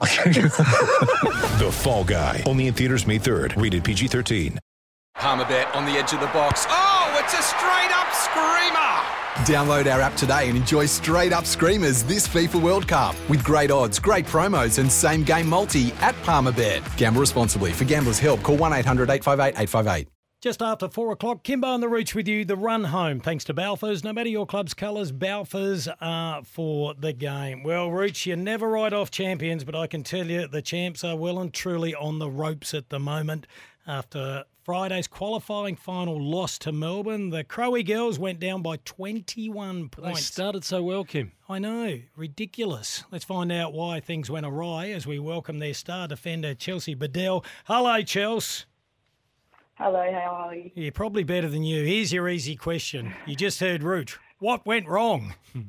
The Fall Guy. Only in theaters May 3rd. Rated PG-13. Palmerbet on the edge of the box. Oh, it's a straight up screamer! Download our app today and enjoy straight up screamers this FIFA World Cup with great odds, great promos, and same game multi at Palmerbet. Gamble responsibly. For gamblers' help, call 1 800 858 858. Just after four o'clock, Kimbo and the Roots with you. The run home, thanks to Balfours. No matter your club's colours, Balfours are for the game. Well, Roots, you never write off champions, but I can tell you the champs are well and truly on the ropes at the moment. After Friday's qualifying final loss to Melbourne, the Crowy girls went down by 21 points. They points. started so well, Kim. I know, ridiculous. Let's find out why things went awry as we welcome their star defender, Chelsea Biddell. Hello, Chelsea. Hello, how are you? Yeah, probably better than you. Here's your easy question. You just heard Root. What went wrong?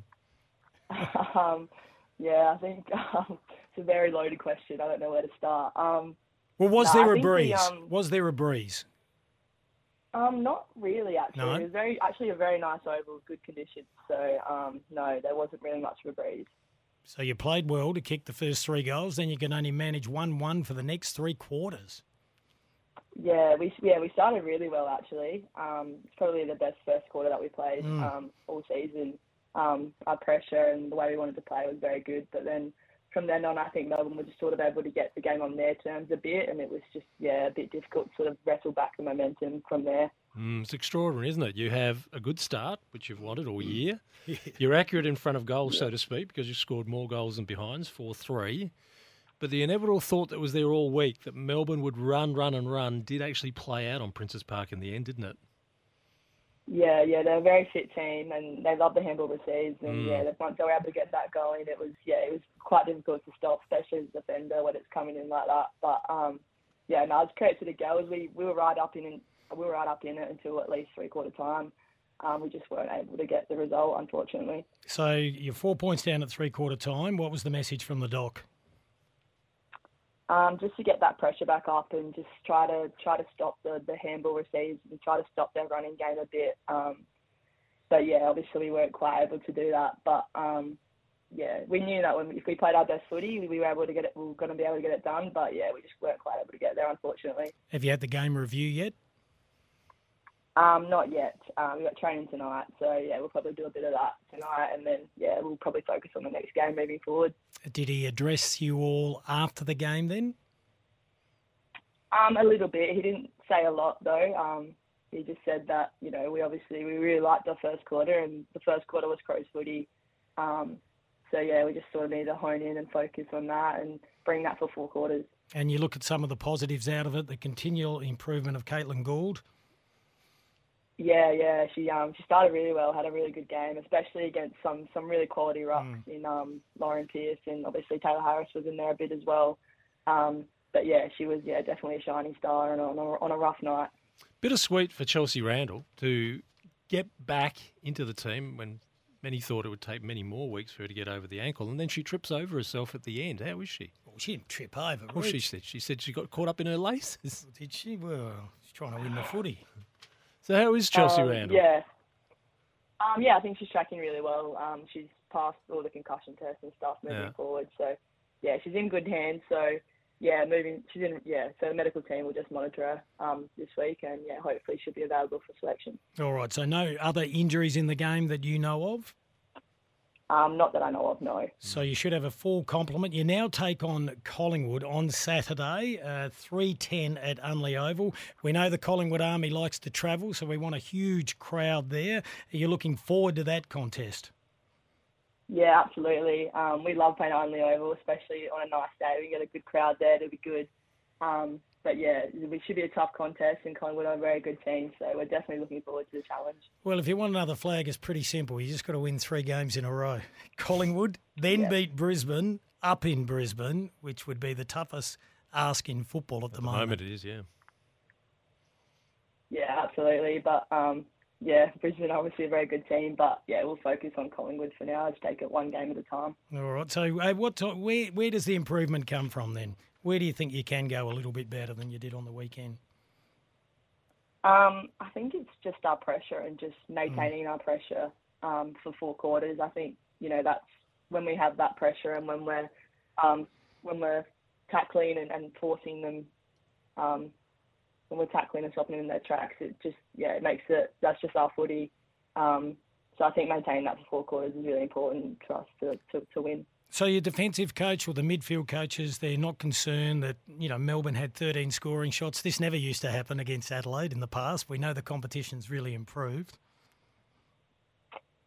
Um, yeah, I think um, it's a very loaded question. I don't know where to start. Um, Well, was No, there a think the, breeze? um, was there a breeze? um, not really, actually. No? It was very, actually a very nice oval, good conditions. So, um, no, there wasn't really much of a breeze. So you played well to kick the first three goals, then you can only manage 1 1 for the next three quarters. Yeah, we yeah we started really well actually. Um, it's probably the best first quarter that we played Mm. um, all season. Um, our pressure and the way we wanted to play was very good, but then from then on, I think Melbourne were just sort of able to get the game on their terms a bit, and it was just yeah a bit difficult to sort of wrestle back the momentum from there. Mm, it's extraordinary, isn't it? You have a good start, which you've wanted all year. You're accurate in front of goals, so to speak, because you've scored more goals than behinds, 4 3. But the inevitable thought that was there all week that Melbourne would run, run, and run did actually play out on Princess Park in the end, didn't it? Yeah, yeah, they're a very fit team, and they love the handball receives. And Mm. yeah, once they were able to get that going, it was yeah, it was quite difficult to stop, especially as a defender when it's coming in like that. But um, yeah, no, it's credit to the girls. We we were right up in we were right up in it until at least three quarter time. Um, we just weren't able to get the result, unfortunately. So you're four points down at three quarter time. What was the message from the doc? Um, just to get that pressure back up and just try to try to stop the, the handball receives and try to stop their running game a bit. Um, but yeah, obviously we weren't quite able to do that. But um, yeah, we knew that when if we played our best footy, we were able to get it. We were going to be able to get it done. But yeah, we just weren't quite able to get there, unfortunately. Have you had the game review yet? Um, not yet. Um, we got training tonight, so yeah, we'll probably do a bit of that tonight, and then yeah, we'll probably focus on the next game moving forward. Did he address you all after the game then? Um, a little bit. He didn't say a lot though. Um, he just said that you know we obviously we really liked our first quarter, and the first quarter was Crows footy. Um, so yeah, we just sort of need to hone in and focus on that and bring that for four quarters. And you look at some of the positives out of it, the continual improvement of Caitlin Gould. Yeah, yeah. She um she started really well, had a really good game, especially against some some really quality rucks in um Lauren Pearce and obviously Tayla Harris was in there a bit as well. Um, but yeah, she was yeah definitely a shining star on a, on a, on a rough night. Bittersweet for Chelsea Randall to get back into the team when many thought it would take many more weeks for her to get over the ankle, and then she trips over herself at the end. How is she? Well, she didn't trip over. Well, she Rich. said she said she got caught up in her laces. Did she? Well, she's trying to win the footy. So how is Chelsea Um, Randall? Yeah. Um, yeah, I think she's tracking really well. Um, she's passed all the concussion tests and stuff moving Yeah. forward. So, yeah, she's in good hands. So, yeah, moving. She's in. Yeah, so the medical team will just monitor her um, this week, and yeah, hopefully she'll be available for selection. All right. So no other injuries in the game that you know of. Um, not that I know of, no. So you should have a full complement. You now take on Collingwood on Saturday, uh, three ten at Unley Oval. We know the Collingwood Army likes to travel, so we want a huge crowd there. Are you looking forward to that contest? Yeah, absolutely. Um, we love playing the oval, especially on a nice day. We get a good crowd there. It'll be good. Um, but yeah, it should be a tough contest, and Collingwood are a very good team, so we're definitely looking forward to the challenge. Well, if you want another flag, it's pretty simple. You just got to win three games in a row. Collingwood, then Yeah. beat Brisbane, up in Brisbane, which would be the toughest ask in football at the, At the moment it is, yeah. yeah, absolutely. But um, yeah, Brisbane obviously a very good team, but yeah, we'll focus on Collingwood for now. Just take it one game at a time. All right. So, uh, what? Time, where where does the improvement come from then? Where do you think you can go a little bit better than you did on the weekend? Um, I think it's just our pressure and just maintaining mm. our pressure um, for four quarters. I think you know that's when we have that pressure and when we're um, when we're tackling and, and forcing them um, when we're tackling and stopping them in their tracks. It just yeah, it makes it that's just our footy. Um, so I think maintaining that for four quarters is really important for us to, to, to win. So your defensive coach or the midfield coaches, they're not concerned that you know Melbourne had 13 scoring shots. This never used to happen against Adelaide in the past. We know the competition's really improved.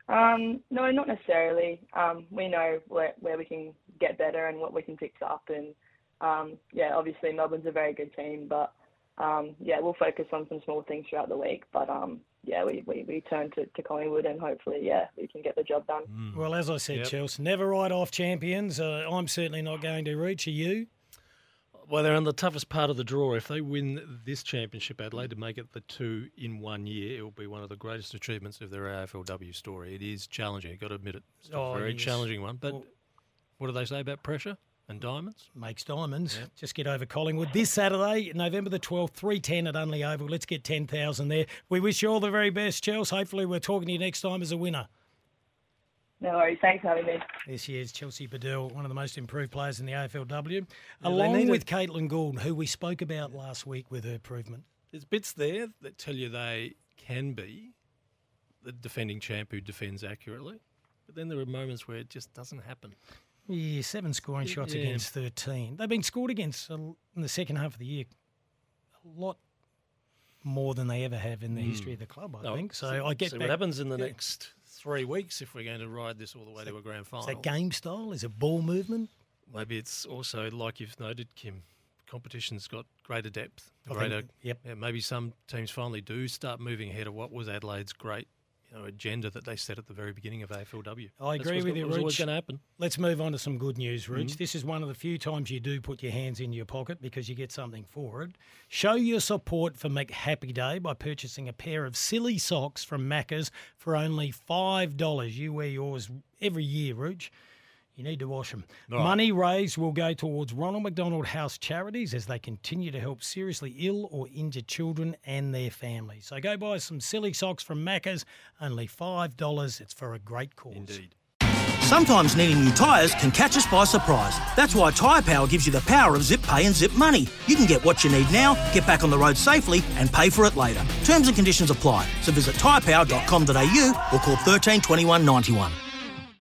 Um, no, not necessarily. Um, we know where, where we can get better and what we can fix up. And um, yeah, obviously Melbourne's a very good team, but um, yeah, we'll focus on some small things throughout the week. But um, yeah, we, we, we turn to, to Collingwood and hopefully, yeah, we can get the job done. Mm. Well, as I said, yep. Chelsea, never write off champions. Uh, I'm certainly not going to reach. Are you? Well, they're in the toughest part of the draw. If they win this championship, Adelaide, to make it the two in one year, it will be one of the greatest achievements of their AFLW story. It is challenging. You've got to admit it. It's a oh, very yes. challenging one. But well, what do they say about pressure? And diamonds? Makes diamonds. Yep. Just get over Collingwood. This Saturday, November the 12th, 310 at Unley Oval. Let's get 10,000 there. We wish you all the very best, Chelsea. Hopefully, we're talking to you next time as a winner. No worries. Thanks for having me. There she is, Chelsea Biddell, one of the most improved players in the AFLW, yeah, along with Caitlin Gould, who we spoke about last week with her improvement. There's bits there that tell you they can be the defending champ who defends accurately, but then there are moments where it just doesn't happen. Yeah, seven scoring shots yeah. against 13. They've been scored against in the second half of the year a lot more than they ever have in the mm. history of the club, I oh, think. So, so, I get back, what happens in the yeah. next three weeks if we're going to ride this all the way is to a grand final. Is that game style? Is it ball movement? Maybe it's also, like you've noted, Kim, competition's got greater depth. Greater, think, yep. Yeah, maybe some teams finally do start moving ahead of what was Adelaide's great agenda that they set at the very beginning of AFLW. I agree with you. What's going to happen? Let's move on to some good news, Rich. Mm-hmm. This is one of the few times you do put your hands in your pocket because you get something for it. Show your support for McHappy Day by purchasing a pair of silly socks from Macca's for only $5. You wear yours every year, Rich. You need to wash them. Right. Money raised will go towards Ronald McDonald House charities as they continue to help seriously ill or injured children and their families. So go buy some silly socks from Macca's, only $5. It's for a great cause. Indeed. Sometimes needing new tyres can catch us by surprise. That's why Tyre Power gives you the power of zip pay and zip money. You can get what you need now, get back on the road safely, and pay for it later. Terms and conditions apply. So visit tyrepower.com.au or call 13 21 91.